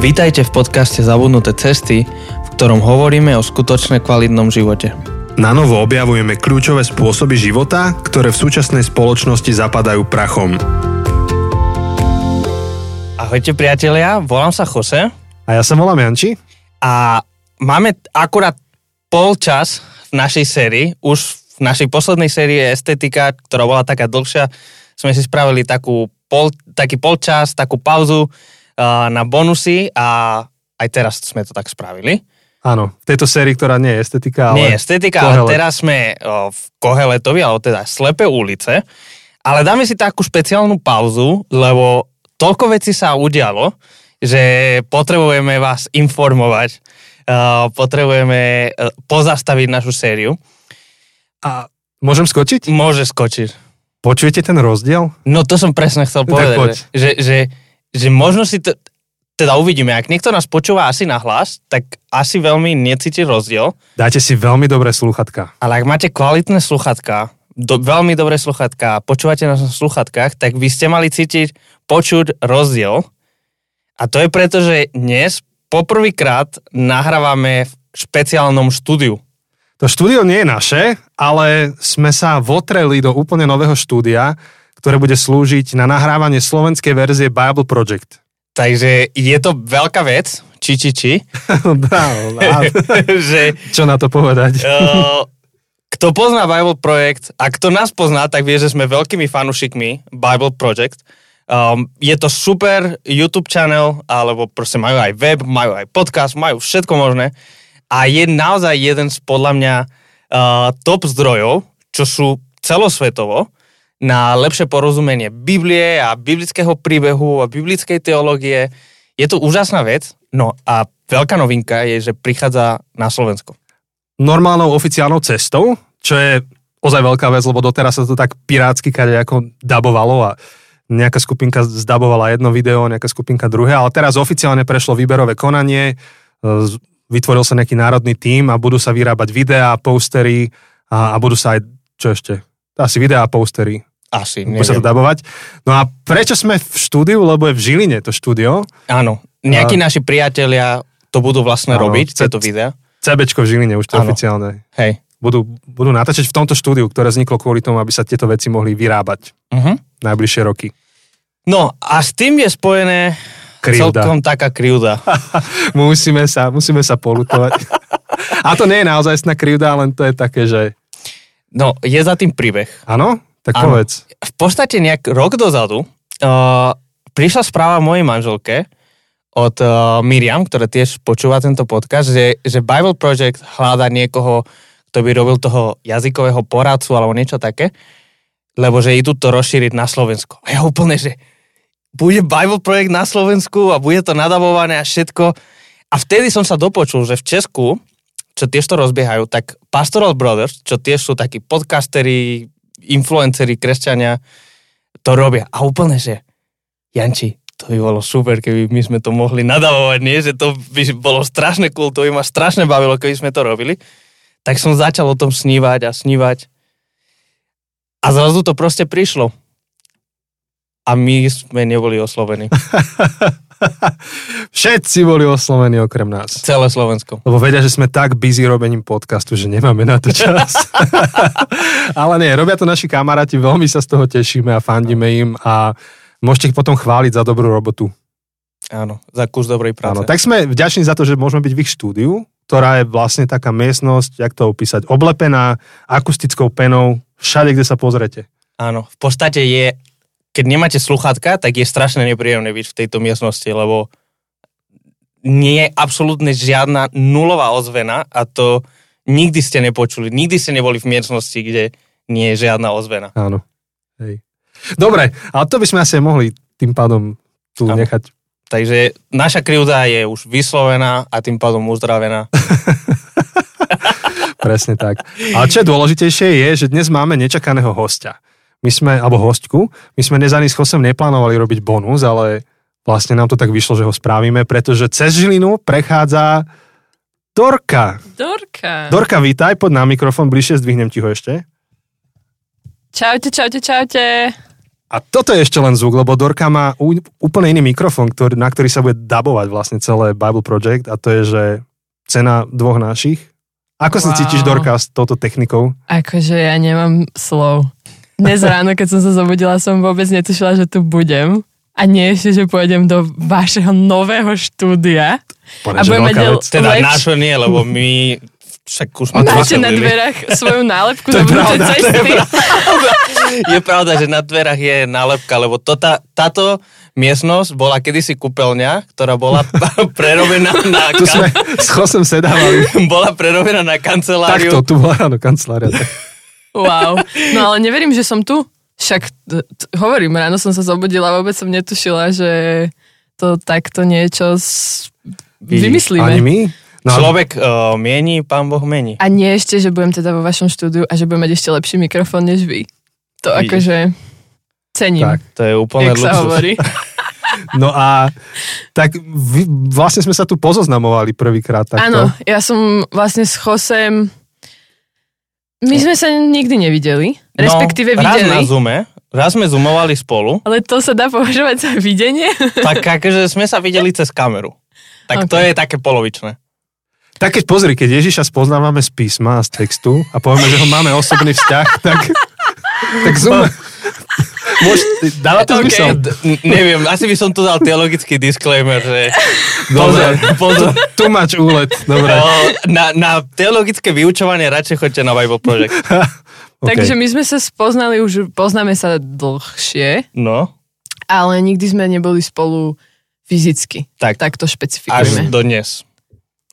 Vítajte v podcaste Zabudnuté cesty, v ktorom hovoríme o skutočne kvalitnom živote. Na novo objavujeme kľúčové spôsoby života, ktoré v súčasnej spoločnosti zapadajú prachom. Ahojte priatelia, volám sa Jose A ja sa volám Janči. a máme akurát polčas v našej sérii, už v našej poslednej sérii Estetika, ktorá bola taká dlhšia, sme si spravili takú pol, taký polčas, takú pauzu na bonusy a aj teraz sme to tak spravili. Áno, v tejto sérii, ktorá nie je estetika, ale... Nie estetika, ale teraz sme o, v Koheletovi, alebo teda Slepe ulice. Ale dáme si takú špeciálnu pauzu, lebo toľko vecí sa udialo, že potrebujeme vás informovať, uh, potrebujeme uh, pozastaviť našu sériu. A môžem skočiť? Môže skočiť. Počujete ten rozdiel? No to som presne chcel povedať, že, že, že, že možno si to, teda uvidíme, ak niekto nás počúva asi na hlas, tak asi veľmi necíti rozdiel, Dajte si veľmi dobré sluchatka. Ale ak máte kvalitné sluchatka, do, veľmi dobré sluchatka a počúvate nás na sluchatkách, tak by ste mali cítiť, počuť rozdiel. A to je preto, že dnes poprvýkrát nahrávame v špeciálnom štúdiu. To štúdio nie je naše, ale sme sa votreli do úplne nového štúdia, ktoré bude slúžiť na nahrávanie slovenskej verzie Bible Project. Takže je to veľká vec, či, či, či, Bravo, že Čo na to povedať? uh, kto pozná Bible Project a kto nás pozná, tak vie, že sme veľkými fanušikmi Bible Project. Um, je to super YouTube channel, alebo proste majú aj web, majú aj podcast, majú všetko možné. A je naozaj jeden z podľa mňa uh, top zdrojov, čo sú celosvetovo, na lepšie porozumenie Biblie a biblického príbehu a biblickej teológie. Je to úžasná vec. No a veľká novinka je, že prichádza na Slovensko. normálnou oficiálnou cestou, čo je ozaj veľká vec, lebo doteraz sa to tak pirátsky kade ako dabovalo a nejaká skupinka zdabovala jedno video, nejaká skupinka druhé, ale teraz oficiálne prešlo výberové konanie, e, vytvoril sa nejaký národný tím a budú sa vyrábať videá, postery a, a budú sa aj, čo ešte? Asi videá postery. Asi, Bude sa to neviem. dabovať. No a prečo sme v štúdiu? Lebo je v Žiline to štúdio. Áno, nejakí A- naši priatelia to budú vlastne Áno, robiť, ce- tieto videá. CBčko v Žiline, už to Áno. oficiálne. Hej. Budú, budú natáčať v tomto štúdiu, ktoré vzniklo kvôli tomu, aby sa tieto veci mohli vyrábať Uh-huh. najbližšie roky. No a s tým je spojené Krivda. celkom taká krivda. musíme, sa, musíme sa polutovať. A to nie je naozaj krivda, len to je také, že No, je za tým príbeh. áno, tak Áno. povedz. V podstate nejak rok dozadu uh, prišla správa mojej manželke od uh, Miriam, ktorá tiež počúva tento podcast, že, že Bible Project hľadá niekoho, kto by robil toho jazykového poradcu alebo niečo také, lebo že idú to rozšíriť na Slovensko. A ja úplne, že bude Bible Project na Slovensku a bude to nadabované a všetko. A vtedy som sa dopočul, že v Česku, čo tiež to rozbiehajú, tak Pastoral Brothers, čo tiež sú takí podcasteri, influenceri, kresťania, to robia. A úplne, že Janči, to by bolo super, keby my sme to mohli nadavovať, nie? Že to by bolo strašne cool, to by ma strašne bavilo, keby sme to robili. Tak som začal o tom snívať a snívať. A zrazu to proste prišlo. A my sme neboli oslovení. Všetci boli oslovení okrem nás. Celé Slovensko. Lebo vedia, že sme tak busy robením podcastu, že nemáme na to čas. Ale nie, robia to naši kamaráti, veľmi sa z toho tešíme a fandíme im a môžete ich potom chváliť za dobrú robotu. Áno, za kus dobrej práce. Áno, tak sme vďační za to, že môžeme byť v ich štúdiu, ktorá je vlastne taká miestnosť, jak to opísať, oblepená akustickou penou všade, kde sa pozrete. Áno, v podstate je, keď nemáte sluchátka, tak je strašne nepríjemné byť v tejto miestnosti, lebo nie je absolútne žiadna nulová ozvena a to nikdy ste nepočuli, nikdy ste neboli v miestnosti, kde nie je žiadna ozvena. Áno. Hej. Dobre, ale to by sme asi mohli tým pádom tu Áno. nechať. Takže naša krivda je už vyslovená a tým pádom uzdravená. Presne tak. Ale čo je dôležitejšie je, že dnes máme nečakaného hostia. My sme, alebo hostku, my sme dnes ani s Chosem neplánovali robiť bonus, ale vlastne nám to tak vyšlo, že ho spravíme, pretože cez Žilinu prechádza Dorka. Dorka. Dorka, vítaj, poď na mikrofón, bližšie zdvihnem ti ho ešte. Čaute, čaute, čaute. A toto je ešte len zvuk, lebo Dorka má úplne iný mikrofón, ktorý, na ktorý sa bude dabovať vlastne celé Bible Project a to je, že cena dvoch našich. Ako sa Wow. cítiš, Dorka, s touto technikou? Akože ja nemám slov. Dnes ráno, keď som sa zobudila, som vôbec netušila, že tu budem. A nie ešte, že pôjdem do vašeho nového štúdia. Povedz, A budeme del- vec. Teda Lepš- nášho nie, lebo my však už sme to Máte na dverách svoju nálepku To je pravda, to je cesty. Je pravda, že na dverách je nálepka, lebo to, tá, táto miestnosť bola kedysi kúpeľňa, ktorá bola prerobená na, Tu sme s Chosem sedávali. bola prerobená na kanceláriu. Takto, tu bola áno, kancelária. Tak. Wow. No ale neverím, že som tu. Však t- t- hovorím, ráno som sa zobudila, vôbec som netušila, že to takto niečo s... vymyslíme. Ani my? No, Človek uh, mieni, pán Boh mení. A nie ešte, že budem teda vo vašom štúdiu a že budem mať ešte lepší mikrofón než vy. To Vidíš. akože cením, Tak. To je úplne jak sa luxus. hovorí. No a tak vy, vlastne sme sa tu pozoznamovali prvýkrát takto. Áno, ja som vlastne s Chosem... My sme sa nikdy nevideli, respektíve no, raz na videli. Zoome, raz sme zoomovali spolu, Ale to sa dá považovať za videnie? tak akože sme sa videli cez kameru. Tak to je také polovičné. Tak keď pozri, keď Ježiša spoznávame z písma a z textu a povieme, že ho máme osobný vzťah, tak, tak zoom. Môž, dáva to Ok. zmysel? Neviem, asi by som tu dal teologický disclaimer, že Dobre. pozor. Tu máš úlet, dobre. Na, na teologické vyučovanie radšej choďte na Bible Project. Okay. Takže my sme sa spoznali, už poznáme sa dlhšie, No, ale nikdy sme neboli spolu fyzicky. Tak. Tak to až špecifikujeme. do dnes.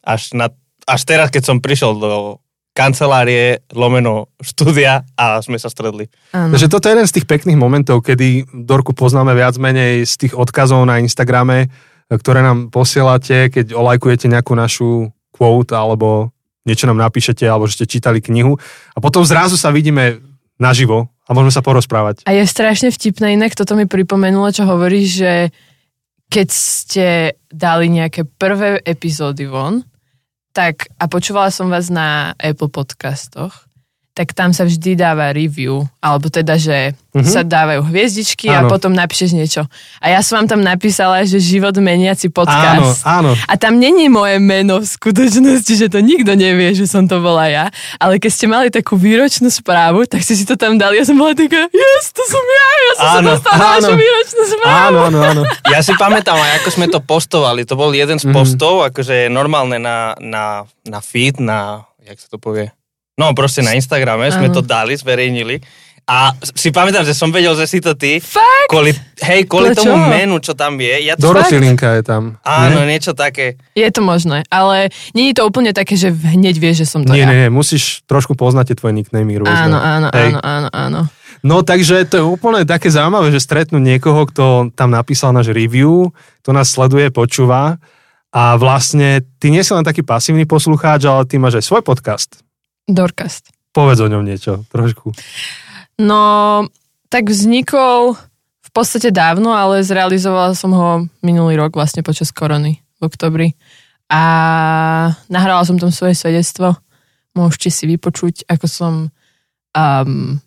Až, na, až teraz, keď som prišiel do kancelárie lomeno štúdia a sme sa stredli. Áno. Takže toto je jeden z tých pekných momentov, kedy Dorku poznáme viac menej z tých odkazov na Instagrame, ktoré nám posielate, keď olajkujete nejakú našu quote alebo niečo nám napíšete, alebo že ste čítali knihu a potom zrazu sa vidíme naživo a môžeme sa porozprávať. A je strašne vtipné, inak toto mi pripomenulo, čo hovoríš, že keď ste dali nejaké prvé epizódy von, tak a počúvala som vás na Apple podcastoch, tak tam sa vždy dáva review, alebo teda, že Mhm. sa dávajú hviezdičky Áno. a potom napíšeš niečo. A ja som vám tam napísala, že život meniaci Áno, podcast. áno. A tam není moje meno v skutočnosti, že to nikto nevie, že som to bola ja. Ale keď ste mali takú výročnú správu, tak ste si to tam dali. Ja som bola taká, yes, to som ja, ja som Áno, sa dostala áno. výročnú správu. Áno, áno, áno. Ja si pamätám aj ako sme to postovali. To bol jeden Mhm. z postov, akože normálne na, na, na feed, na, jak sa to povie? No proste na Instagrame sme Áno. to dali, zverejnili. A si pamätám, že som vedel, že si to ty. Fakt? Kvôli, hej, kvôli Prečo? tomu menu, čo tam je. Ja to je tam. Áno, Nie? niečo také. Je to možné, ale nie je to úplne také, že hneď vieš, že som to Nie, ja. nie, nie, musíš trošku poznať tie tvoje nicknamy rôzne. Áno, áno, Hej. áno, áno, áno. No takže to je úplne také zaujímavé, že stretnú niekoho, kto tam napísal náš review, kto nás sleduje, počúva a vlastne ty nie si len taký pasívny poslucháč, ale ty máš aj svoj podcast. Dorcast. Povedz o ňom niečo, trošku. No, tak vznikol v podstate dávno, ale zrealizovala som ho minulý rok vlastne počas korony v oktobri. A nahrala som tam svoje svedectvo. Môžete si vypočuť, ako som um,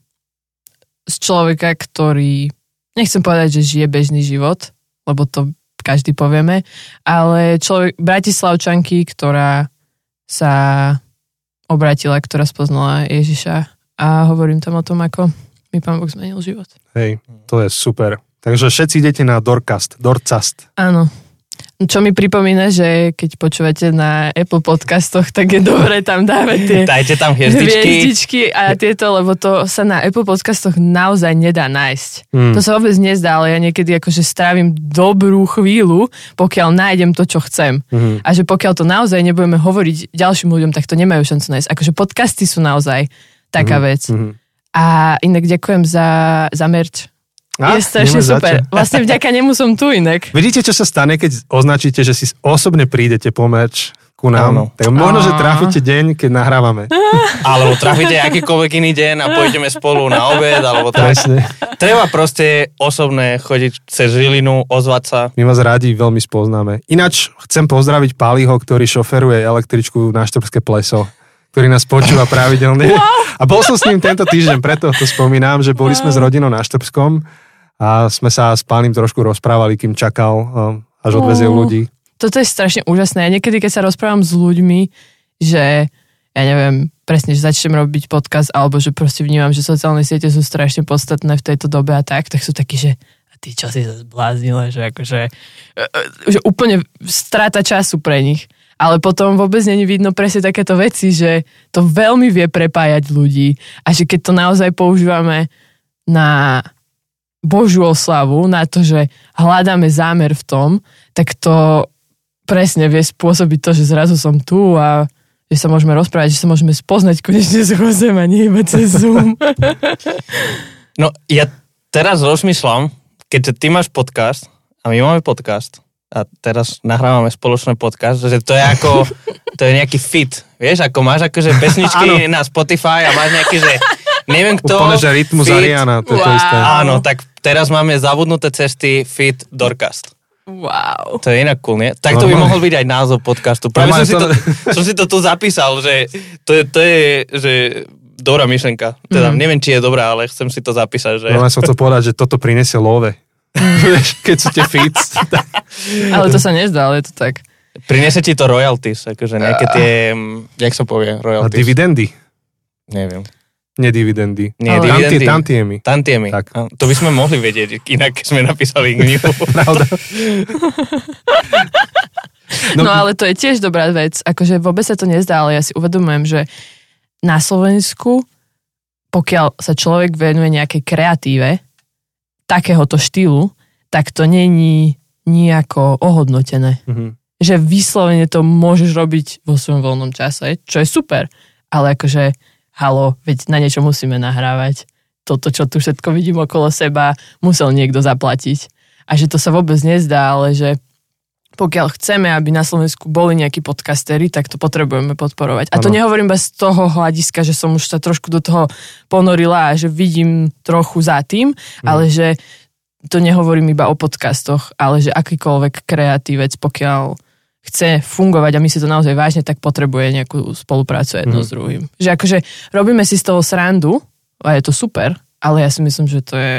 z človeka, ktorý, nechcem povedať, že žije bežný život, lebo to každý povieme, ale človek, bratislavčanky, ktorá sa obratila, ktorá spoznala Ježiša a hovorím tam o tom, ako mi pán Boh zmenil život. Hej, to je super. Takže všetci idete na Dorcast, Dorcast. Áno. Čo mi pripomína, že keď počúvate na Apple podcastoch, tak je dobre tam dávať tie Dajte tam hviezdičky. hviezdičky a tieto, lebo to sa na Apple podcastoch naozaj nedá nájsť. Hmm. To sa vôbec nezdá, ale ja niekedy akože strávim dobrú chvíľu, pokiaľ nájdem to, čo chcem. Mhm. A že pokiaľ to naozaj nebudeme hovoriť ďalším ľuďom, tak to nemajú šancu nájsť. Akože podcasty sú naozaj taká vec. Mhm. A inak ďakujem za, za merch. A, je strašne super. čo. Vlastne vďaka nemu som tu inak. Vidíte, čo sa stane, keď označíte, že si osobne prídete po merch ku nám? Áno. Tak možno, že trafíte deň, keď nahrávame. Alebo trafíte akýkoľvek iný deň a pôjdeme spolu na obed, alebo tak. Presne. Treba proste osobné chodiť cez Žilinu, ozvať sa. My vás radi veľmi spoznáme. Ináč chcem pozdraviť Paliho, ktorý šoferuje električku na Štrbské pleso ktorý nás počúva pravidelne. A bol som s ním tento týždeň, preto to spomínam, že boli sme s rodinou na Štrbskom a sme sa s pánim trošku rozprávali, kým čakal, um, až odvezie Ó. ľudí. Toto je strašne úžasné. Ja niekedy, keď sa rozprávam s ľuďmi, že ja neviem, presne, že začnem robiť podcast, alebo že proste vnímam, že sociálne siete sú strašne podstatné v tejto dobe a tak, tak sú takí, že a ty čo si sa zbláznila, že akože e, e, že úplne strata času pre nich. Ale potom vôbec není vidno presne takéto veci, že to veľmi vie prepájať ľudí a že keď to naozaj používame na Božiu oslavu, na to, že hľadáme zámer v tom, tak to presne vie spôsobiť to, že zrazu som tu a že sa môžeme rozprávať, že sa môžeme spoznať konečne s Jozem a nie iba cez Zoom. No, ja teraz rozmýšľam, keďže ty máš podcast a my máme podcast a teraz nahrávame spoločný podcast, že to je ako, to je nejaký fit. Vieš, ako máš akože pesničky na Spotify a máš nejaký, že neviem kto. Úplne, že rytmus fit. Ariana, to je to Wow. isté. Áno, tak teraz máme zabudnuté cesty fit Dorcast. wow. To je inak cool, nie? Tak to by mohol byť aj názov podcastu. Práve som si, to, to- som si to tu zapísal, že to je, to je že dobrá myšlenka. Teda Mhm. neviem, či je dobrá, ale chcem si to zapísať, že... No, ja som chcel povedať, že toto prinesie love. Keď sú tie feeds. tak- Ale to sa nezdá, ale je to tak. Priniesie ti to royalties, akože nejaké tie, mm, jak sa povie, A royalties. dividendy. Neviem. Nie dividendy. Nie, Ale- dividendy. Tantiemy. Tantiemy. Tak. To by sme mohli vedieť, inak sme napísali knihu. Pravda. No, no ale to je tiež dobrá vec. Akože vôbec sa to nezdá, ale ja si uvedomujem, že na Slovensku, pokiaľ sa človek venuje nejakej kreatíve takéhoto štýlu, tak to není nejako ohodnotené. Mhm. Že vyslovene to môžeš robiť vo svojom voľnom čase, čo je super. Ale akože, halo, veď na niečo musíme nahrávať. Toto, čo tu všetko vidím okolo seba, musel niekto zaplatiť. A že to sa vôbec nezdá, ale že pokiaľ chceme, aby na Slovensku boli nejakí podcastery, tak to potrebujeme podporovať. A to Áno. nehovorím bez toho hľadiska, že som už sa trošku do toho ponorila a že vidím trochu za tým, Mhm. ale že to nehovorím iba o podcastoch, ale že akýkoľvek kreatívec, pokiaľ chce fungovať a my si to naozaj vážne, tak potrebuje nejakú spoluprácu jedno Mhm. s druhým. Že akože robíme si z toho srandu a je to super, ale ja si myslím, že to je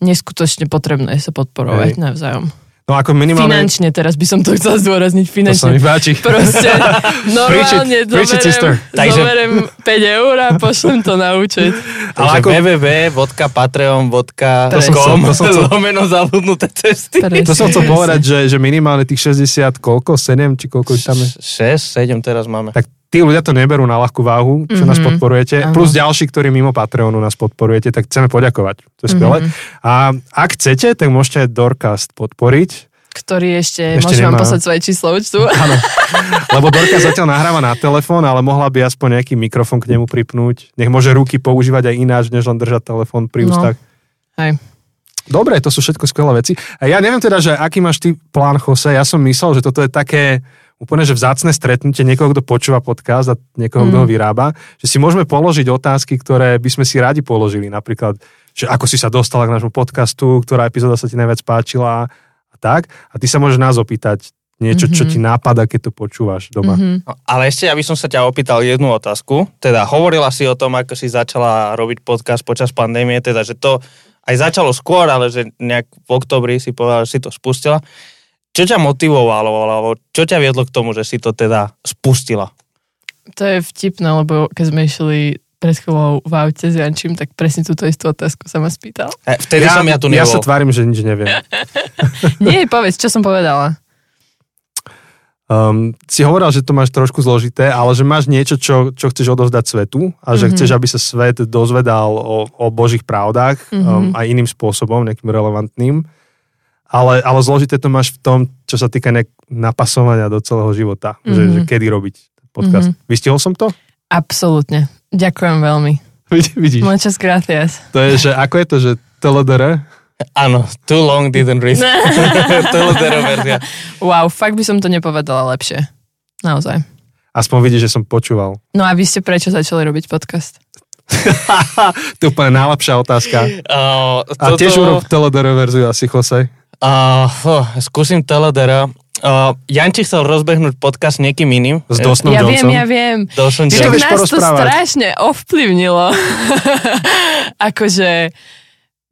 neskutočne potrebné sa podporovať Hej. navzájom. No ako minimálne... Finančne, teraz by som to chcela zdôrazniť, To sa finančne. mi páči. Proste normálne Preach it, Takže- zoberiem 5 eur a pošlem to na účet. Ale ako- www.patreon.com To chcel- lomeno zabudnuté cesty. Presne, To som chcel povedať, že, že minimálne tých 60, koľko? 7 či koľko tam je? 6, 7 teraz máme. Tak tí ľudia to neberú na ľahkú váhu, čo Mhm. nás podporujete. Áno. Plus ďalší, ktorí mimo Patreonu nás podporujete, tak chceme poďakovať. To je skvelé. Mhm. A ak chcete, tak môžete Dorcast podporiť. Ktorý ešte, Ešte môžem vám nemá. poslať svoje číslo účtu. Áno. Lebo Dorka zatiaľ nahráva na telefón, ale mohla by aspoň nejaký mikrofón k nemu pripnúť. Nech môže ruky používať aj ináč, než len držať telefón pri No. ústach. Hej. Dobre, to sú všetko skvelé veci. A ja neviem teda, že aký máš ty plán, Jose. Ja som myslel, že toto je také úplne, že vzácne stretnutie niekoho, kto počúva podcast a niekoho, kto Mm. ho vyrába, že si môžeme položiť otázky, ktoré by sme si radi položili. Napríklad, že ako si sa dostala k nášmu podcastu, ktorá epizóda sa ti najviac páčila a tak. A ty sa môžeš nás opýtať niečo, čo Mhm. ti nápada, keď to počúvaš doma. Mhm. No, ale ešte, aby som sa ťa opýtal jednu otázku. Teda hovorila si o tom, ako si začala robiť podcast počas pandémie, teda, že to aj začalo skôr, ale že nejak v oktobri si povedala, že si to spustila. Čo ťa motivovalo, alebo čo ťa viedlo k tomu, že si to teda spustila? To je vtipné, lebo keď sme išli pred chvíľou v aute s Jančím, tak presne túto istú otázku sa ma spýtal. E, Vtedy som ja tu ja nebol. sa tvárim, že nič neviem. Nie, povedz, čo som povedala. Um, si hovoril, že to máš trošku zložité, ale že máš niečo, čo, čo chceš odovzdať svetu a že Mhm. chceš, aby sa svet dozvedal o, o Božích pravdách um, Mhm. aj iným spôsobom, nejakým relevantným. Ale, ale zložité to máš v tom, čo sa týka nejak napasovania do celého života. Že, Mhm. že kedy robiť podcast. Vystihol som to? Absolútne. Ďakujem veľmi. Vid- Vidíš? Muchas gracias. To je, že ako je to, že TLDR? Áno, too long didn't read. Lutero verzia. Wow, fakt by som to nepovedala lepšie. Naozaj. Aspoň vidíš, že som počúval. No a vy ste prečo začali robiť podcast? to je úplne najlepšia otázka. Uh, A tiež urob TLDR verziu asi, Jose. Uh, oh, skúsim Teledera. Uh, Janči chcel rozbehnúť podcast niekým iným. S Dawsonom ja Johnsonom. viem, ja viem. Dawson Ty to nás to strašne ovplyvnilo. akože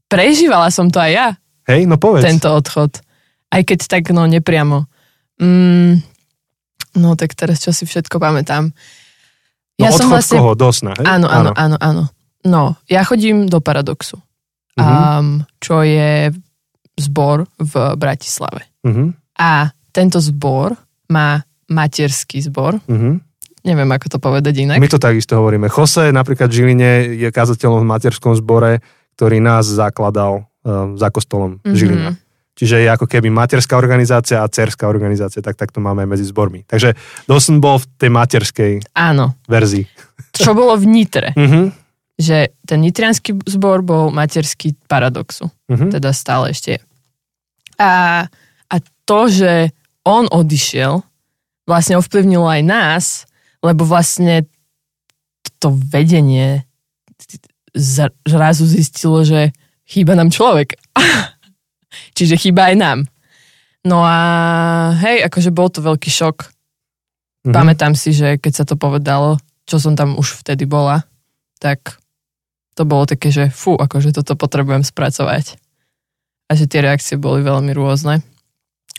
prežívala som to aj ja, Hej, no povedz. tento odchod. Aj keď tak, no, nepriamo. Mm, no, tak teraz čo si všetko pamätám. no, odchod koho? Do sna, hej? Áno, áno, áno, áno. No, ja chodím do Paradoxu, Mhm. um, čo je zbor v Bratislave. Mhm, A tento zbor má materský zbor. mhm. Neviem, ako to povedať inak. My to takisto hovoríme. Jose napríklad v Žiline je kazateľom v materskom zbore, ktorý nás zakladal um, za kostolom Mhm. Žilina. Čiže je ako keby materská organizácia a cerská organizácia, tak, tak to máme medzi zbormi. Takže Dawson bol v tej materskej Áno. verzii. Čo bolo v Nitre. Mhm, že ten nitrianský zbor bol materský paradoxu. mhm. Teda stále ešte je. A, a to, že on odišiel, vlastne ovplyvnilo aj nás, lebo vlastne to vedenie zrazu zistilo, že chýba nám človek. Čiže chýba aj nám. No a hej, akože bol to veľký šok. Mhm. Pamätám si, že keď sa to povedalo, čo som tam už vtedy bola, tak to bolo také, že fú, akože toto potrebujem spracovať. A že tie reakcie boli veľmi rôzne.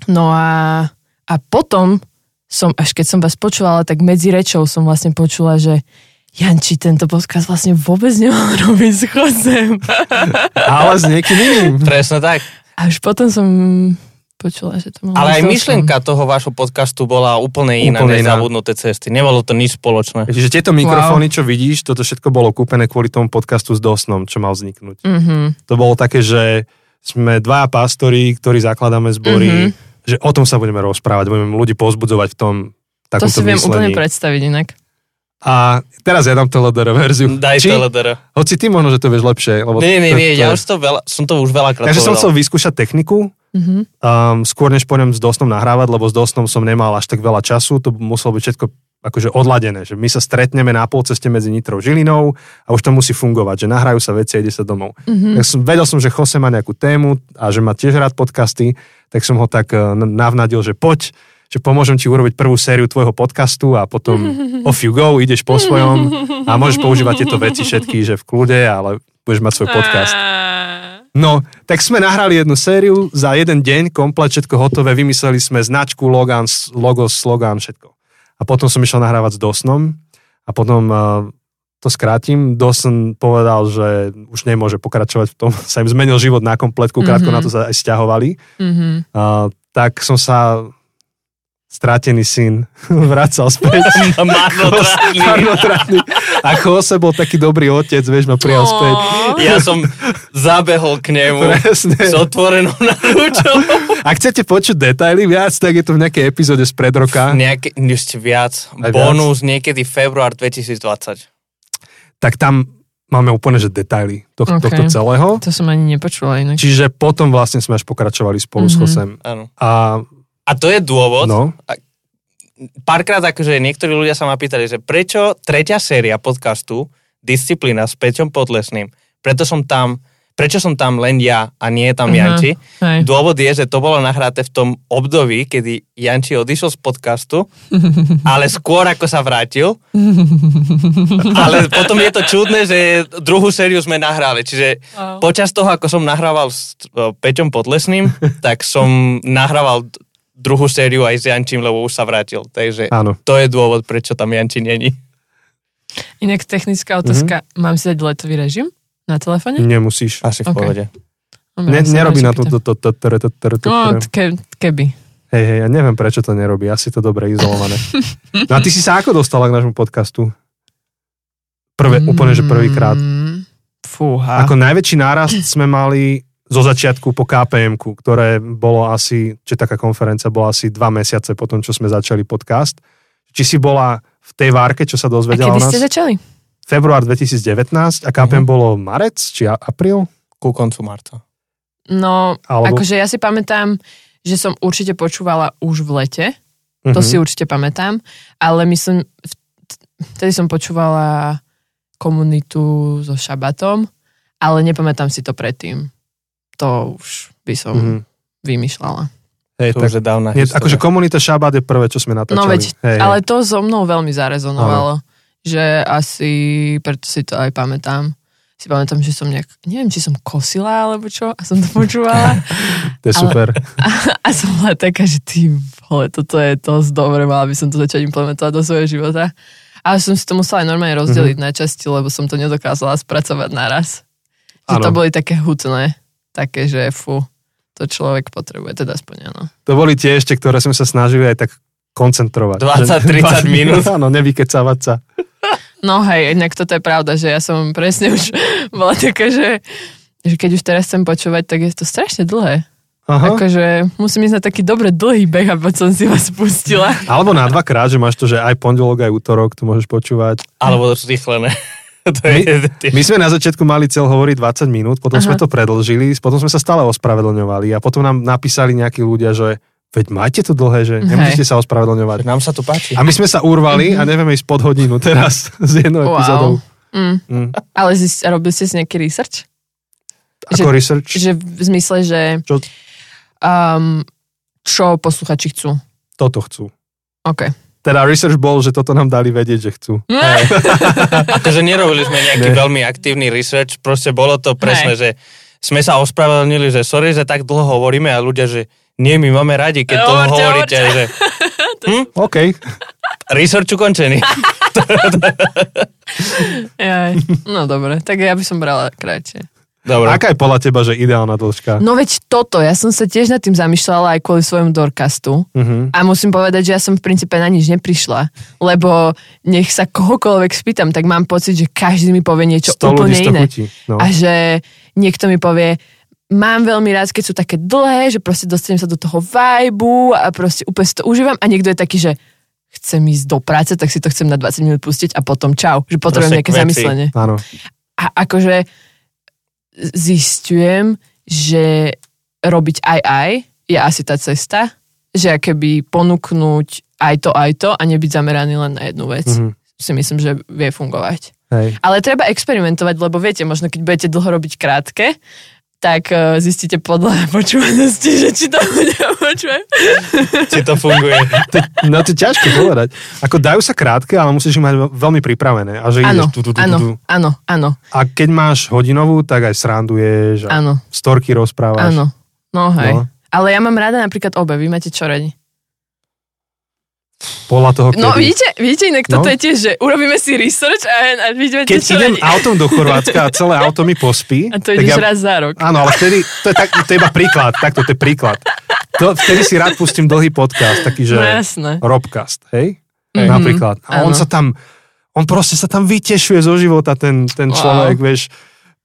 No a, a potom som, až keď som vás počúvala, tak medzi rečou som vlastne počula, že Janči, tento podcast vlastne vôbec nemal robiť s Chozem. Ale s niekým iným. Presne tak. A už potom som počula, že to malo Ale aj myšlienka toho vášho podcastu bola úplne iná, Úplne než iná. zabudnuté cesty. Nebolo to nič spoločné. Čiže tieto mikrofóny, čo vidíš, toto všetko bolo kúpené kvôli tomu podcastu s Dosnom, čo mal vzniknúť. Mhm. To bolo také, že sme dvaja pastori, ktorí zakladáme zbory, že o tom sa budeme rozprávať, budeme ľudí pozbudzovať v tom To takomto si viem úplne predstaviť inak. A teraz ja dám to LDR verziu. Daj Či- to LDR. Hoci ty možno, že to vieš lepšie. Lebo Nie, nie, to- nie, to- ja už to veľa, som to už veľakrát Takže som chcel vyskúšať techniku, Mhm. um, skôr než pôjdem s Dosnom nahrávať, lebo s Dosnom som nemal až tak veľa času, to muselo byť všetko akože odladené, že my sa stretneme na polceste medzi Nitrou Žilinou a už to musí fungovať, že nahrajú sa veci a ide sa domov. Mhm. Tak som, vedel som, že Jose má nejakú tému a že má tiež rád podcasty, tak som ho tak uh, navnadil, že poď, že pomôžem ti urobiť prvú sériu tvojho podcastu a potom off you go, ideš po svojom a môžeš používať tieto veci všetky, že v kľude, ale budeš mať svoj podcast. No, tak sme nahrali jednu sériu za jeden deň, komplet všetko hotové, vymysleli sme značku, logan, s- logo, slogan, všetko. A potom som išiel nahrávať s Dosnom a potom to skrátim, Dawson povedal, že už nemôže pokračovať v tom, sa im zmenil život na kompletku, krátko Mhm. na to sa aj stiahovali. Mhm. Uh, tak som sa strátený syn vracal späť. Marnotratný. Marnotratný. A Jose bol taký dobrý otec, vieš, ma prijal späť. Ja som zabehol k nemu Presne. s otvorenou náručou. Ak chcete počuť detaily viac, tak je to v nejakej epizóde z pred roka. Nejaké, ešte viac. Aj viac? Bonus niekedy február 2020. Tak tam máme úplne, že detaily tohto, Ok. tohto celého. To som ani nepočula inak. Čiže potom vlastne sme až pokračovali spolu s Mhm. Josem. Áno. A A to je dôvod, no, párkrát akože niektorí ľudia sa ma pýtali, že prečo tretia séria podcastu Disciplína s Peťom Podlesným, preto som tam, prečo som tam len ja a nie je tam Aha, Janči. hej. Dôvod je, že to bolo nahraté v tom období, kedy Janči odišiel z podcastu, ale skôr ako sa vrátil. Ale potom je to čudné, že druhú sériu sme nahrali. Čiže Wow. počas toho, ako som nahrával s Peťom Podlesným, tak som nahrával druhú sériu aj s Jančím, lebo už sa vrátil. Takže áno. to je dôvod, prečo tam Janči není. Inak technická otázka, Mhm. mám si dať letový režim na telefóne? Nemusíš. Asi v Ok. pohode. Ne, nerobí na to, to, to, to, to, to, to, to, No, keby. Hej, hej, ja neviem, prečo to nerobí. Asi to dobre izolované. No a ty si sa ako dostala k nášmu podcastu? Prvé, úplne, že prvýkrát. Mm, Fúha. Ako najväčší nárast sme mali zo začiatku po kpm ktoré bolo asi, či taká konferencia bola asi dva mesiace po tom, čo sme začali podcast. Či si bola v tej várke, čo sa A dozvedela kedy o nás? ste začali? Február 2019 a KPM Mhm. bolo marec, či a- apríl? Ku koncu marca. No, Alebo... akože ja si pamätám, že som určite počúvala už v lete, to Mhm. si určite pamätám, ale myslím, vtedy som počúvala komunitu so šabatom, ale nepamätám si to predtým. To už by som Mhm. vymýšľala. Hej, To tak, už je dávna nie, história. akože komunita Šabat je prvé, čo sme natáčali. No veď, hej, ale hej. to so mnou veľmi zarezonovalo, že asi, preto si to aj pamätám, si pamätám, že som nejak, neviem, či som kosila alebo čo a som to počúvala. To je Ale- super. A, a som bola taká, že ty vole, toto je dosť dobre, mala by som to začať implementovať do svojho života. Ale som si to musela aj normálne rozdeliť Mhm. na časti, lebo som to nedokázala spracovať naraz. Že to boli také hutné, také, že fu, to človek potrebuje, teda aspoň áno. To boli tie ešte, ktoré sme sa snažili aj tak koncentrovať. 20-30 Že- minút. Áno, nevykecávať sa. No hej, inak toto je pravda, že ja som presne už bola taká, že, že keď už teraz chcem počúvať, tak je to strašne dlhé. Aha. Akože musím ísť na taký dobre dlhý beh, aby som si vás pustila. Alebo na dvakrát, že máš to, že aj pondelok, aj útorok to môžeš počúvať. Alebo zrýchlené. to je, My sme na začiatku mali cel hovoriť 20 minút, potom Aha. sme to predlžili, potom sme sa stále ospravedlňovali a potom nám napísali nejakí ľudia, že veď majte to dlhé, že nemusíte sa ospravedlňovať. nám sa to páči. A my sme sa urvali a nevieme ísť pod hodinu teraz s jednou epizódou. Mm. Mm. Ale zist, robili ste si nejaký research? Ako research? Že v zmysle, že Čo? Um, čo posluchači chcú. Toto chcú. OK. Teda research bol, že toto nám dali vedieť, že chcú. Akože nerobili sme nejaký Ne. veľmi aktívny research, proste bolo to presne, že sme sa ospravedlnili, že sorry, že tak dlho hovoríme a ľudia, že nie, my máme radi, keď dlho hovoríte, hovorte. že OK. research ukončený. No dobre, tak ja by som brala kratšie. Dobre. Aká je podľa teba, že ideálna dĺžka? No veď toto, ja som sa tiež nad tým zamýšľala aj kvôli svojmu Dorkastu. Mhm. A musím povedať, že ja som v princípe na nič neprišla, lebo nech sa kohokoľvek spýtam, tak mám pocit, že každý mi povie niečo úplne iné. chutí. No. A že niekto mi povie, mám veľmi rád, keď sú také dlhé, že proste dostanem sa do toho vibu a proste úplne si to užívam a niekto je taký, že chcem ísť do práce, tak si to chcem na 20 minút pustiť a potom čau, že potrebujem nejaké k veci. zamyslenie. Áno. A akože zistujem, že robiť aj aj je asi tá cesta, že keby ponúknuť aj to, aj to a nebyť zameraný len na jednu vec. Mhm. Si myslím, že vie fungovať. Hej. Ale treba experimentovať, lebo viete, možno keď budete dlho robiť krátke, tak uh, zistíte podľa počúvanosti, že či to počúvať. Či to funguje. To, no to je ťažké povedať. Ako dajú sa krátke, ale musíš ich mať veľmi pripravené. A že Áno, tu, tu, tu, tu, tu. áno, áno, áno, A keď máš hodinovú, tak aj sranduješ áno, storky rozprávaš. áno. No hej. No. Ale ja mám rada napríklad obe. Vy máte čo radi? Podľa toho, kedy. No vidíte, vidíte, inak toto No. je tiež, že urobíme si research a, a vidíme, Keď čo idem radi. autom do Chorvátska a celé auto mi pospí, A to ideš ja, raz za rok. Áno, ale vtedy, to je, tak, to je iba príklad, takto, to je príklad. To, vtedy si rád pustím dlhý podcast, taký, že No jasné. Robcast, hej? Mhm, Napríklad. A on áno. sa tam, on proste sa tam vytešuje zo života, ten, ten Wow. človek, vieš,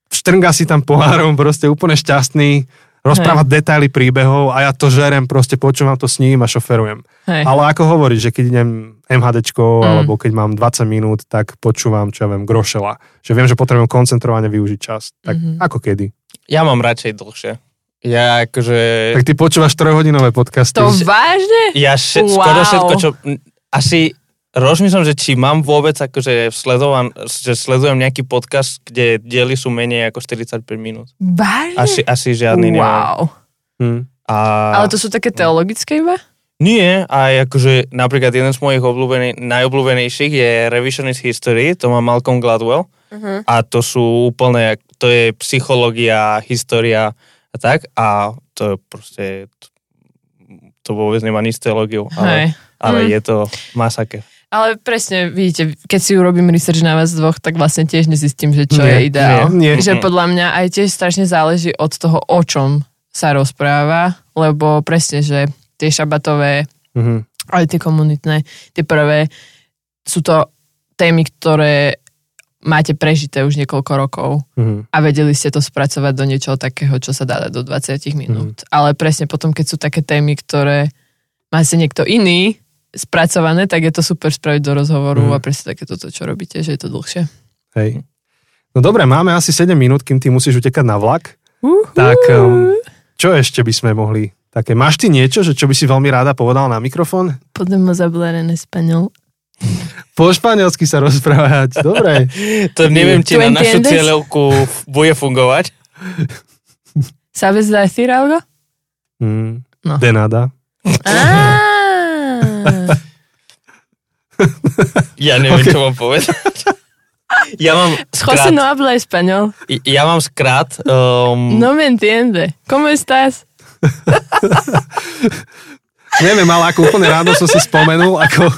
štrnga si tam pohárom, proste úplne šťastný, rozpráva detaily príbehov a ja to žerem, proste počúvam to s ním a šoferujem. Hej. Ale ako hovoríš, že keď idem MHDčko, Mm. alebo keď mám 20 minút, tak počúvam, čo ja viem, grošela. Že viem, že potrebujem koncentrovane využiť čas. Tak Mhm. ako kedy? Ja mám radšej dlhšie. Ja akože... Tak ty počúvaš trojhodinové podcasty. To vážne? Ja še, Wow. skoro všetko, čo... Asi rozmýšľam, že či mám vôbec akože sledovan, že sledujem nejaký podcast, kde diely sú menej ako 45 minút. Vážne? Asi, asi žiadny nemám. wow. Hm. A... Ale to sú také teologické iba? Nie, aj akože napríklad jeden z mojich obľúbený, najobľúbenejších je Revisionist History, to má Malcolm Gladwell. Uh-huh. A to sú úplne, to je psychológia, história a tak. A to je proste, to vôbec nemá nič s teológiou, Hej. ale, ale Hm. je to masaker. Ale presne, vidíte, keď si urobím research na vás dvoch, tak vlastne tiež nezistím, že čo Nie, je ideál. nie, nie. Že podľa mňa aj tiež strašne záleží od toho, o čom sa rozpráva, lebo presne, že tie šabatové, Mhm. aj tie komunitné, tie prvé, sú to témy, ktoré máte prežité už niekoľko rokov Mhm. a vedeli ste to spracovať do niečoho takého, čo sa dá dať do 20 minút. Ale presne potom, keď sú také témy, ktoré má si niekto iný spracované, tak je to super spraviť do rozhovoru Mhm. a presne takéto, to, čo robíte, že je to dlhšie. Hej. No dobre, máme asi 7 minút, kým ty musíš utekať na vlak. Uhu. Tak um, čo ešte by sme mohli? Také, máš ty niečo, že čo by si veľmi rada povedal na mikrofón? Podemos hablar en español. Po španielsky sa rozprávať. Dobre. To neviem, či na našu cieľovku bude fungovať. ¿Sabes decir algo? Mm, No. De nada. Ah. Ja neviem, Ok. čo mám povedať. Ja mám José skrát, no habla español. ja mám skrát um, No me entiende. ¿Cómo estás? Neviem, ale ako úplne ráno som si spomenul, ako,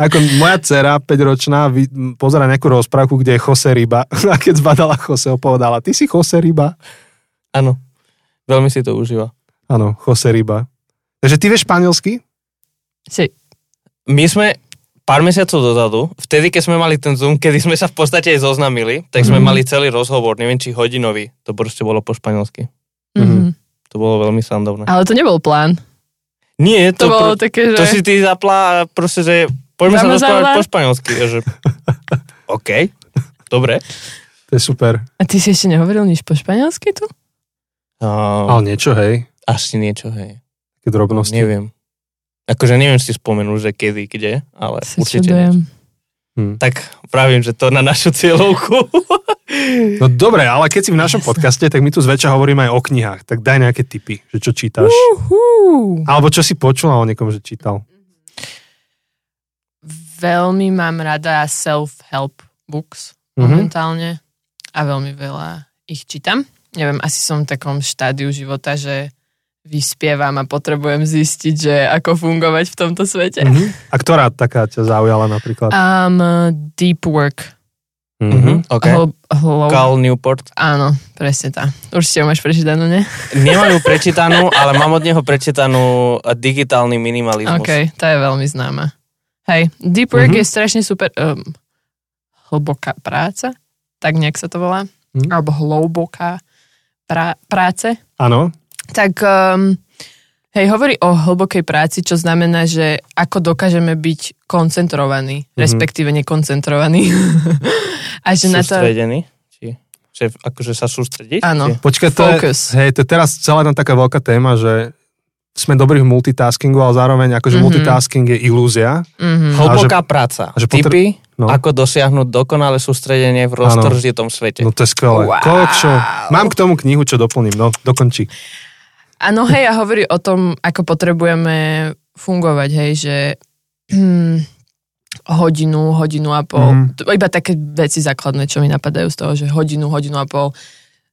ako moja dcera, 5-ročná, vy- pozera nejakú rozprávku, kde je Jose Ryba. A keď zbadala Jose, povedala, ty si Jose Ryba? áno, veľmi si to užíva. Áno, Jose Ryba. Takže ty vieš španielsky? Sí. My sme pár mesiacov dozadu, vtedy, keď sme mali ten Zoom, kedy sme sa v podstate aj zoznamili, tak sme Mhm. mali celý rozhovor, neviem či hodinový, to proste bolo po španielsky. Mhm. To bolo veľmi srandovné. Ale to nebol plán. Nie, To, to, bolo pro, také, že... to si ty zapla a proste, že poďme sa Vamos rozprávať po španielsky. Že, OK, dobre. To je super. A ty si ešte nehovoril nič po španielsky tu? Uh, Ale niečo, hej. asi niečo, hej. Také drobnosti. Neviem. Akože neviem si spomenúť, že kedy, kde, ale Sa určite čudujem. Hm. Tak pravím, že to na našu cieľovku. No dobre, ale keď si v našom podcaste, tak my tu zväčša hovoríme aj o knihách. Tak daj nejaké tipy, že čo čítaš. Uhú. Alebo čo si počula o niekom, že čítal. Veľmi mám rada self-help books Mhm. momentálne a veľmi veľa ich čítam. Neviem, asi som v takom štádiu života, že vyspievam a potrebujem zistiť, že ako fungovať v tomto svete. Mhm. A ktorá taká ťa zaujala napríklad? Um, deep work. Mhm. OK. Hl- hlou- Cal Newport. Áno, presne tá. Určite ho máš prečítanú, ne? Nemám ju prečítanú, ale mám od neho prečítanú eh, digitálny minimalizmus. OK, tá je veľmi známa. Hej, deep work Mhm. je strašne super. Um, hlboká práca, tak nejak sa to volá. Mhm. Alebo hlboká pra- práce. Áno. Tak um, hej, hovorí o hlbokej práci, čo znamená, že ako dokážeme byť koncentrovaní, Mhm. respektíve nekoncentrovaní. A že na to... Či, že akože sa sústrediť? Áno. Či? Počkaj, to Focus. je, hej, to je teraz celá tam taká veľká téma, že sme dobrí v multitaskingu, ale zároveň akože Mhm. multitasking je ilúzia. Mhm. Hlboká práca. a že potre- Tipy, No. ako dosiahnuť dokonalé sústredenie v roztržitom svete. No to je skvelé. Wow. Mám k tomu knihu, čo doplním. No, dokončí. Áno, hej, a hovorí o tom, ako potrebujeme fungovať, hej, že hm, hodinu, hodinu a pol. Mm. Iba také veci základné, čo mi napadajú z toho, že hodinu, hodinu a pol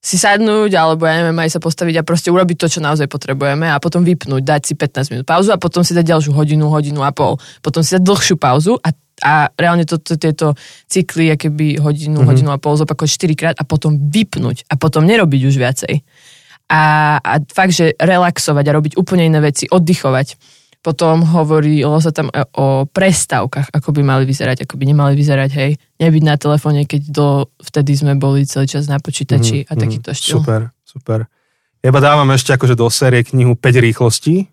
si sadnúť, alebo ja neviem, aj sa postaviť a proste urobiť to, čo naozaj potrebujeme a potom vypnúť, dať si 15 minút pauzu a potom si dať ďalšiu hodinu, hodinu a pol. Potom si dať dlhšiu pauzu a, a reálne to, to, tieto cykly, keby hodinu, Mhm. mm-hmm. hodinu a pol zopakovať 4 krát a potom vypnúť a potom nerobiť už viacej. A, a fakt, že relaxovať a robiť úplne iné veci, oddychovať. Potom hovorilo sa tam o prestávkach, ako by mali vyzerať, ako by nemali vyzerať, hej. Nebyť na telefóne, keď do, vtedy sme boli celý čas na počítači Mhm, a takýto mhm. štýl. Super, super. Ja iba dávam ešte akože do série knihu 5 rýchlostí,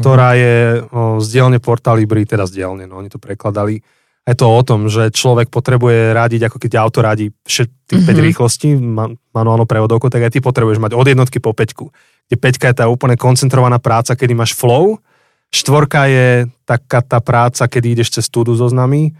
ktorá je o, z dielne Porta Libri, teda z dielne, no oni to prekladali. Je to o tom, že človek potrebuje radiť, ako keď auto radí všet, tých 5 Mhm. rýchlostí, man, manuálnou prevodovkou, tak aj ty potrebuješ mať od jednotky po peťku. Kde peťka je tá úplne koncentrovaná práca, kedy máš flow, štvorka je taká tá práca, kedy ideš cez túdu zoznamy,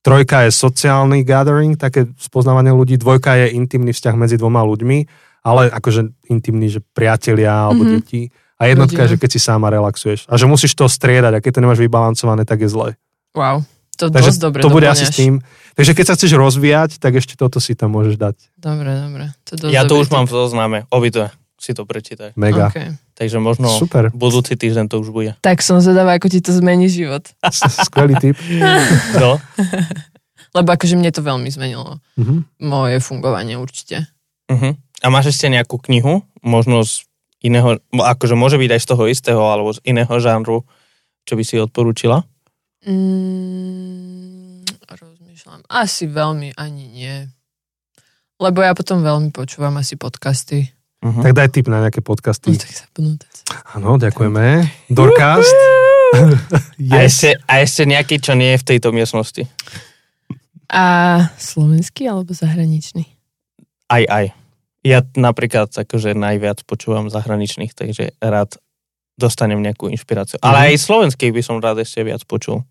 trojka je sociálny gathering, také spoznávanie ľudí, dvojka je intimný vzťah medzi dvoma ľuďmi, ale akože intimný, že priatelia alebo Mhm. mm-hmm. deti. A jednotka je, že keď si sama relaxuješ. A že musíš to striedať, a keď to nemáš vybalancované, tak je zle. Wow, to Takže dosť dobre to bude doplňaš. asi s tým. Takže keď sa chceš rozvíjať, tak ešte toto si tam môžeš dať. Dobre, dobre. To dosť Ja to už mám tip. v zozname, obidve si to prečítaj. Mega. Okay. Takže možno Super. budúci týždeň to už bude. Tak som zvedavá, ako ti to zmení život. Skvelý tip. No, Lebo akože mne to veľmi zmenilo. Mhm. Moje fungovanie určite. uh-huh. A máš ešte nejakú knihu, možno z iného, akože môže byť aj z toho istého, alebo z iného žánru, čo by si odporúčila? Mm, rozmýšľam. Asi veľmi ani nie. Lebo ja potom veľmi počúvam asi podcasty. Uh-huh. Tak daj tip na nejaké No, podcasty. tak sa. Áno, ďakujeme. Dorcast. A, ešte, a ešte nejaký, čo nie je v tejto miestnosti. A slovenský alebo zahraničný? Aj, aj. Ja napríklad akože najviac počúvam zahraničných, takže rád dostanem nejakú inšpiráciu. Ale Mhm. aj slovenských by som rád ešte viac počul.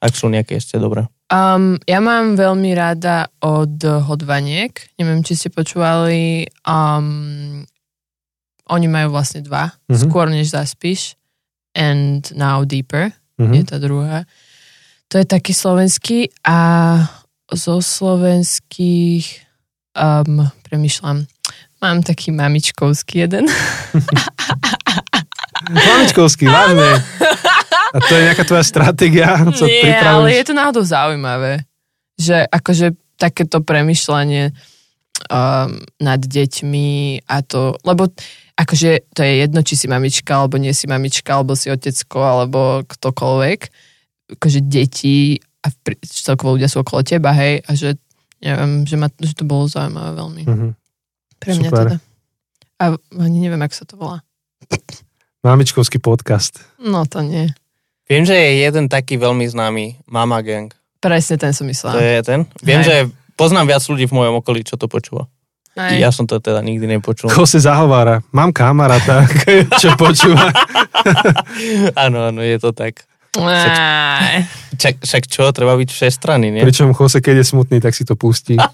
Ak sú nejaké ešte dobré. Um, ja mám veľmi rada od Hodvaniek. Neviem, či ste počúvali. Um, oni majú vlastne dva. Mhm. Skôr než zaspíš. And Now Deeper je Mhm. tá druhá. To je taký slovenský a zo slovenských um, premyšľam. Mám taký mamičkovský jeden. Mamičkovský, vážne. A to je nejaká tvoja stratégia? Co Nie, pripravíš? ale je to náhodou zaujímavé. Že akože takéto premyšľanie um, nad deťmi a to, lebo akože to je jedno, či si mamička, alebo nie si mamička, alebo si otecko, alebo ktokoľvek. Akože deti a celkovo ľudia sú okolo teba, hej, a že neviem, že, ma, že to bolo zaujímavé veľmi. Mhm. Pre mňa Super. teda. A ani neviem, ako sa to volá. Mamičkovský podcast. No to nie. Viem, že je jeden taký veľmi známy, Mama Gang. Presne ten som To myslela. je ten. Viem, Hej. že poznám viac ľudí v mojom okolí, čo to počúva. Hej. Ja som to teda nikdy nepočul. Ko sa zahovára? Mám kamaráta, čo počúva. Áno, áno, je to tak. Čak, však čo, treba byť všestranný, nie? Pričom Jose, keď je smutný, tak si to pustí.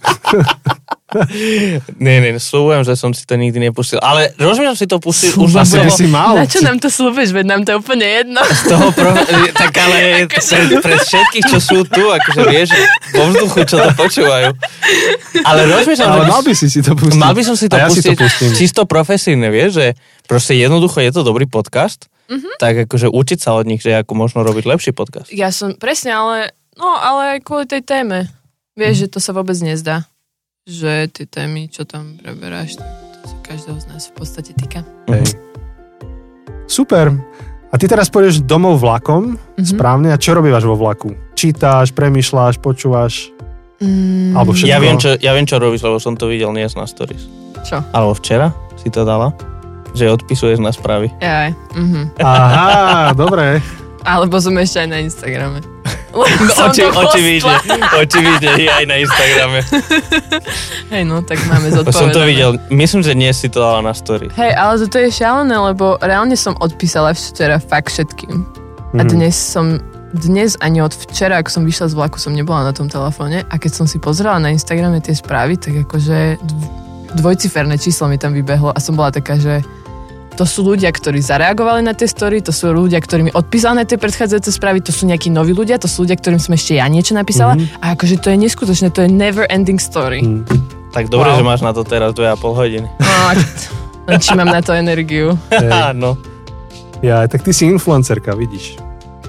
Nie, nie, slúbujem, že som si to nikdy nepustil. Ale rozumiem, že si to pustil už na Asi by toho, si mal. Na čo nám to slúbiš, veď nám to je úplne jedno. toho pro... tak ale pre, pre všetkých, čo sú tu, akože vieš, vo vzduchu, čo to počúvajú. Ale rozmýšľam, Ale že mal by si si to pustiť. Mal by som si to A ja pustiť si to pustím. čisto profesívne, vieš, že proste jednoducho je to dobrý podcast, Mhm. tak akože učiť sa od nich, že ako možno robiť lepší podcast. Ja som, presne, ale, no, ale aj kvôli tej téme. Vieš, že to sa vôbec nezdá. Že tie témy, čo tam preberáš, to sa každého z nás v podstate týka. Hej. Super. A ty teraz pôjdeš domov vlakom, Mhm. správne? A čo robívaš vo vlaku? Čítáš, premýšľaš, počúvaš? Mm, Alebo všetko. Ja viem, čo, ja viem, čo robíš, lebo som to videl dnes na stories. Čo? Alebo včera si to dala, že odpisuješ na správy. Jaj. Mhm. Aha, dobre. Alebo som ešte aj na Instagrame. Lebo Oči, očividne, očividne, je aj na Instagrame. Hej, no, tak máme To som to zodpovedané. videl, myslím, že dnes si to dala na story. Hej, ale toto je šialené, lebo reálne som odpísala včera fakt všetkým. A Mhm. dnes som, dnes ani od včera, ako som vyšla z vlaku, som nebola na tom telefóne a keď som si pozrela na Instagrame tie správy, tak akože dv- dvojciferné číslo mi tam vybehlo a som bola taká, že to sú ľudia, ktorí zareagovali na tie story, to sú ľudia, ktorí mi odpísali na tie predchádzajúce správy, to sú nejakí noví ľudia, to sú ľudia, ktorým som ešte ja niečo napísala Mhm. a akože to je neskutočné, to je never ending story. Hm. Tak dobre, Wow. že máš na to teraz 2,5 hodiny. No, či mám na to energiu. Áno. Ja, tak ty si influencerka, vidíš.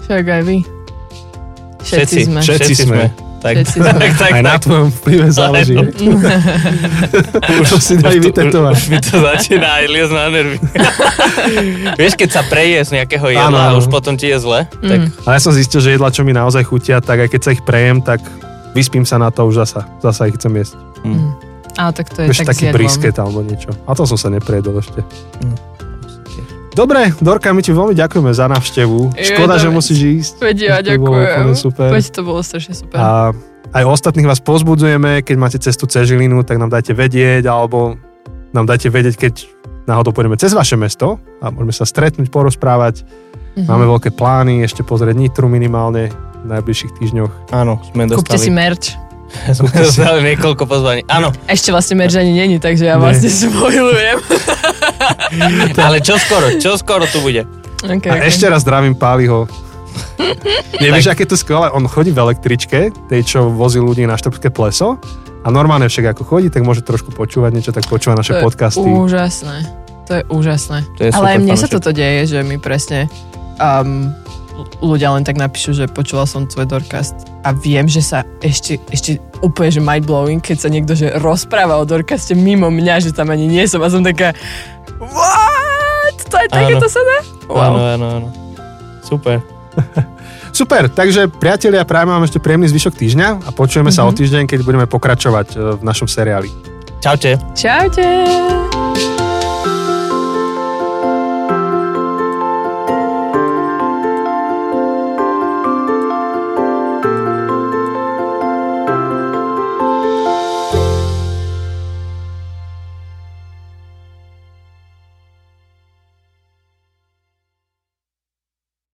Však aj vy. Všetci, Všetci, sme. Všetci sme. Tak, Všetci tak, tak, Aj na tak. tvojom vplyve záleží. Už si daj vytetovať. Už mi to začína aj liesť na nervy. Vieš, keď sa preje z nejakého jedla a už potom ti je zle, tak Mm. Ale ja som zistil, že jedla, čo mi naozaj chutia, tak aj keď sa ich prejem, tak vyspím sa na to už zasa. Zasa ich chcem jesť. Mm. Ale tak to je Ešte tak taký brisket alebo niečo. A to som sa neprejedol ešte. No. Dobre, Dorka, my ti veľmi ďakujeme za návštevu. Škoda, že musíš ísť. Veď ja To bolo ďakujem. super. Veď to bolo strašne super. A aj ostatných vás pozbudzujeme, keď máte cestu cez Žilinu, tak nám dajte vedieť, alebo nám dajte vedieť, keď náhodou pôjdeme cez vaše mesto a môžeme sa stretnúť, porozprávať. Mhm. Máme veľké plány, ešte pozrieť Nitru minimálne v najbližších týždňoch. áno, sme Kúpte si dostali, merch. sme dostali niekoľko pozvaní. Áno, Ešte vlastne merch ani není, takže ja Ne. vlastne spoilujem. ale čo skoro, čo skoro tu bude. okay, A ešte raz zdravím Páliho. Nevieš, aké to skvelé? On chodí v električke, tej, čo vozí ľudí na Štrbské pleso. A normálne však ako chodí, tak môže trošku počúvať niečo, tak počúva naše To je podcasty. Úžasné. To je úžasné. To je Ale aj mne sa fanúšik. toto deje, že mi presne um, ľudia len tak napíšu, že počula som tvoj Dorcast a viem, že sa ešte, ešte úplne, že mind-blowing, keď sa niekto že rozpráva o Dorcaste mimo mňa, že tam ani nie som a som taká what? To je takéto sa dá? Áno, áno, áno. Super. Super, takže priatelia, prajem vám ešte príjemný zvyšok týždňa a počujeme sa o Mhm. týždeň, keď budeme pokračovať e, v našom seriáli. Čaute. Čaute!